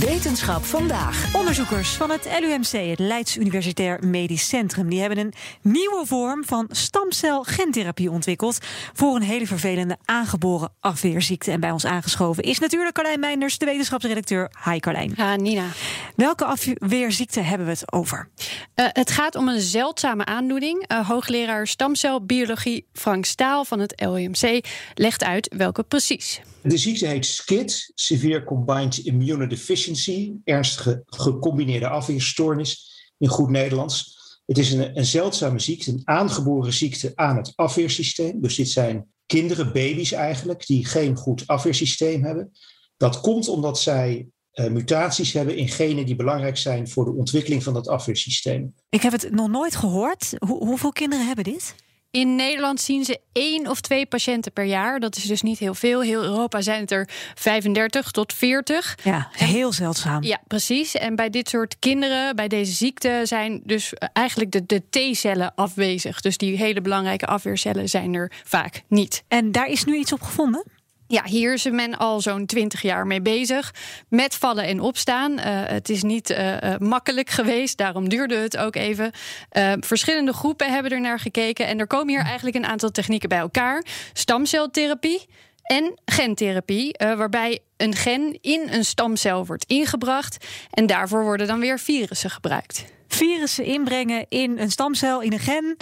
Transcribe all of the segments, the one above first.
Wetenschap vandaag. Onderzoekers van het LUMC, het Leids Universitair Medisch Centrum, die hebben een nieuwe vorm van stamcelgentherapie ontwikkeld voor een hele vervelende aangeboren afweerziekte. En bij ons aangeschoven is natuurlijk Carlijn Meinders, de wetenschapsredacteur. Hi Carlijn. Ja, Nina. Welke afweerziekte hebben we het over? Uh, het gaat om een zeldzame aandoening. Uh, hoogleraar stamcelbiologie Frank Staal van het LUMC legt uit welke precies. De ziekte heet SCID, Severe Combined Immunodeficiency, ernstige gecombineerde afweerstoornis in goed Nederlands. Het is een, een zeldzame ziekte, een aangeboren ziekte aan het afweersysteem. Dus dit zijn kinderen, baby's eigenlijk, die geen goed afweersysteem hebben. Dat komt omdat zij uh, mutaties hebben in genen die belangrijk zijn voor de ontwikkeling van dat afweersysteem. Ik heb het nog nooit gehoord. Ho hoeveel kinderen hebben dit? In Nederland zien ze één of twee patiënten per jaar. Dat is dus niet heel veel. Heel Europa zijn het er 35 tot 40. Ja, heel zeldzaam. Ja, precies. En bij dit soort kinderen, bij deze ziekte, zijn dus eigenlijk de, de T-cellen afwezig. Dus die hele belangrijke afweercellen zijn er vaak niet. En daar is nu iets op gevonden? Ja, hier is men al zo'n twintig jaar mee bezig. Met vallen en opstaan. Uh, het is niet uh, uh, makkelijk geweest, daarom duurde het ook even. verschillende groepen hebben er naar gekeken. En er komen hier eigenlijk een aantal technieken bij elkaar: stamceltherapie en gentherapie, waarbij een gen in een stamcel wordt ingebracht. En daarvoor worden dan weer virussen gebruikt virussen inbrengen in een stamcel, in een gen.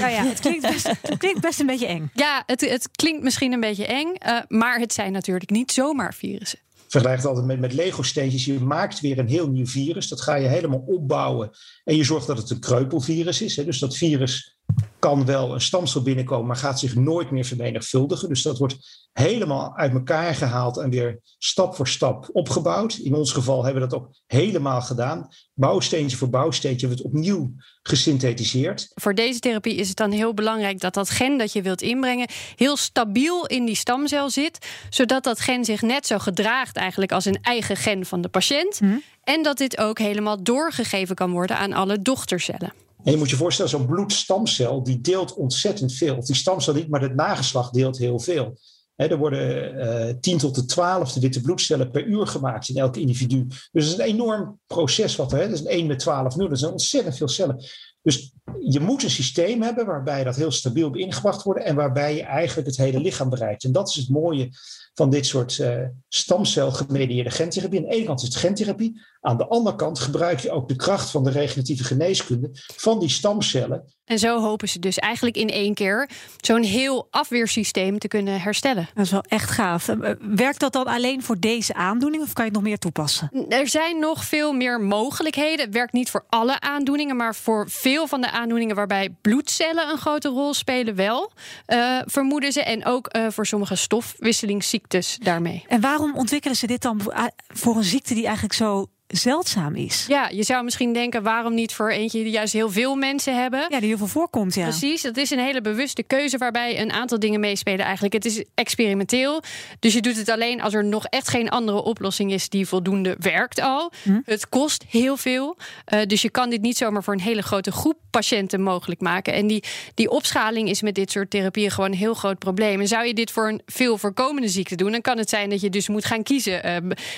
Nou ja, het klinkt best, het klinkt best een beetje eng. Ja, het, het klinkt misschien een beetje eng, uh, maar het zijn natuurlijk niet zomaar virussen. Vergelijk het altijd met, met Lego-steentjes. Je maakt weer een heel nieuw virus. Dat ga je helemaal opbouwen. En je zorgt dat het een kreupelvirus is. Hè. Dus dat virus kan wel een stamcel binnenkomen, maar gaat zich nooit meer vermenigvuldigen. Dus dat wordt helemaal uit elkaar gehaald en weer stap voor stap opgebouwd. In ons geval hebben we dat ook helemaal gedaan. Bouwsteentje voor bouwsteentje wordt opnieuw gesynthetiseerd. Voor deze therapie is het dan heel belangrijk dat dat gen dat je wilt inbrengen heel stabiel in die stamcel zit, zodat dat gen zich net zo gedraagt eigenlijk als een eigen gen van de patiënt. Mm. En dat dit ook helemaal doorgegeven kan worden aan alle dochtercellen. En je moet je voorstellen, zo'n bloedstamcel die deelt ontzettend veel. Of die stamcel niet, maar het nageslacht deelt heel veel. er worden uh, 10 tot de 12 witte bloedcellen per uur gemaakt in elk individu. Dus het is een enorm proces wat er. Dat is een 1 met 12 0. Dat zijn ontzettend veel cellen. Dus je moet een systeem hebben waarbij dat heel stabiel ingebracht wordt en waarbij je eigenlijk het hele lichaam bereikt. En dat is het mooie van dit soort uh, stamcelgemedieerde gentherapie. Aan de ene kant is het gentherapie, aan de andere kant gebruik je ook de kracht van de regeneratieve geneeskunde van die stamcellen. En zo hopen ze dus eigenlijk in één keer zo'n heel afweersysteem te kunnen herstellen. Dat is wel echt gaaf. Eh, werkt dat dan alleen voor deze aandoening of kan je het nog meer toepassen? Er zijn nog veel meer mogelijkheden. Het werkt niet voor alle aandoeningen, maar voor veel van de aandoeningen waarbij bloedcellen een grote rol spelen wel, uh, vermoeden ze. En ook uh, voor sommige stofwisselingsziektes daarmee. En waarom ontwikkelen ze dit dan voor een ziekte die eigenlijk zo zeldzaam is. Ja, je zou misschien denken, waarom niet voor eentje die juist heel veel mensen hebben? Ja, die heel veel voorkomt, ja. Precies, dat is een hele bewuste keuze waarbij een aantal dingen meespelen eigenlijk. Het is experimenteel, dus je doet het alleen als er nog echt geen andere oplossing is die voldoende werkt al. Hm? Het kost heel veel, uh, dus je kan dit niet zomaar voor een hele grote groep patiënten mogelijk maken. En die, die opschaling is met dit soort therapieën gewoon een heel groot probleem. En zou je dit voor een veel voorkomende ziekte doen, dan kan het zijn dat je dus moet gaan kiezen uh,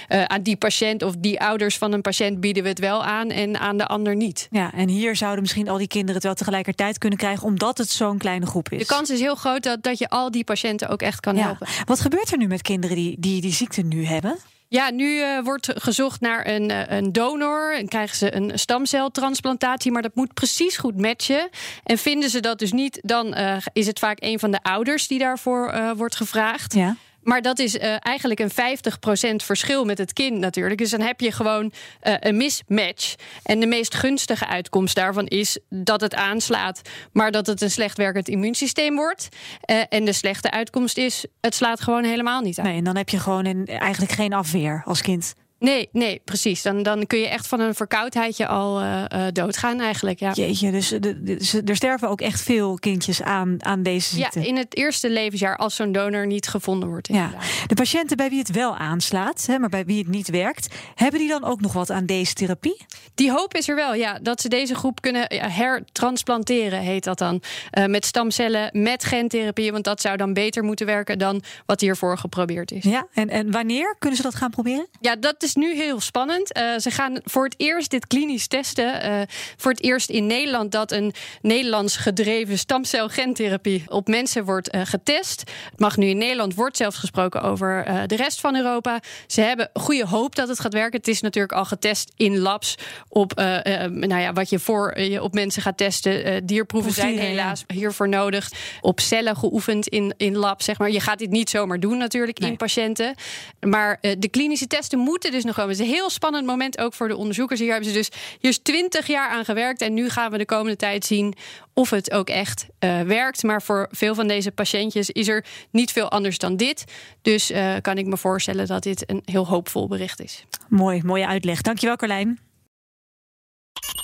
uh, aan die patiënt of die ouders van een patiënt bieden we het wel aan en aan de ander niet. Ja, en hier zouden misschien al die kinderen het wel tegelijkertijd kunnen krijgen, omdat het zo'n kleine groep is. De kans is heel groot dat, dat je al die patiënten ook echt kan ja. helpen. Wat gebeurt er nu met kinderen die die, die ziekte nu hebben? Ja, nu uh, wordt gezocht naar een, uh, een donor en krijgen ze een stamceltransplantatie, maar dat moet precies goed matchen. En vinden ze dat dus niet, dan uh, is het vaak een van de ouders die daarvoor wordt gevraagd. Ja. Maar dat is uh, eigenlijk een 50% verschil met het kind natuurlijk. Dus dan heb je gewoon uh, een mismatch. En de meest gunstige uitkomst daarvan is dat het aanslaat, maar dat het een slecht werkend immuunsysteem wordt. Uh, en de slechte uitkomst is, het slaat gewoon helemaal niet aan. Nee, en dan heb je gewoon eigenlijk geen afweer als kind. Nee, nee, precies. Dan, dan kun je echt van een verkoudheidje al uh, uh, doodgaan eigenlijk. Ja. Jeetje, dus, de, dus er sterven ook echt veel kindjes aan, aan deze ziekte. Ja, in het eerste levensjaar als zo'n donor niet gevonden wordt. Ja. De patiënten bij wie het wel aanslaat, hè, maar bij wie het niet werkt... hebben die dan ook nog wat aan deze therapie? Die hoop is er wel, ja. Dat ze deze groep kunnen hertransplanteren, heet dat dan. Uh, met stamcellen, met gentherapie. Want dat zou dan beter moeten werken dan wat hiervoor geprobeerd is. Ja, en, en wanneer kunnen ze dat gaan proberen? Ja, dat is nu heel spannend. Uh, ze gaan voor het eerst dit klinisch testen. Uh, voor het eerst in Nederland dat een Nederlands gedreven stamcelgentherapie op mensen wordt uh, getest. Het mag nu in Nederland, wordt zelfs gesproken over de rest van Europa. Ze hebben goede hoop dat het gaat werken. Het is natuurlijk al getest in labs op nou ja, wat je voor je op mensen gaat testen. dierproeven zijn helaas hiervoor nodig. Op cellen geoefend in, in labs, zeg maar. Je gaat dit niet zomaar doen natuurlijk nee. in patiënten. Maar de klinische testen moeten dus nog komen. Het is een heel spannend moment ook voor de onderzoekers. Hier hebben ze dus hier is 20 jaar aan gewerkt. En nu gaan we de komende tijd zien of het ook echt uh, werkt. Maar voor veel van deze patiëntjes is er niet veel anders dan dit. Dus uh, kan ik me voorstellen dat dit een heel hoopvol bericht is. Mooi, mooie uitleg. Dankjewel, Carlijn.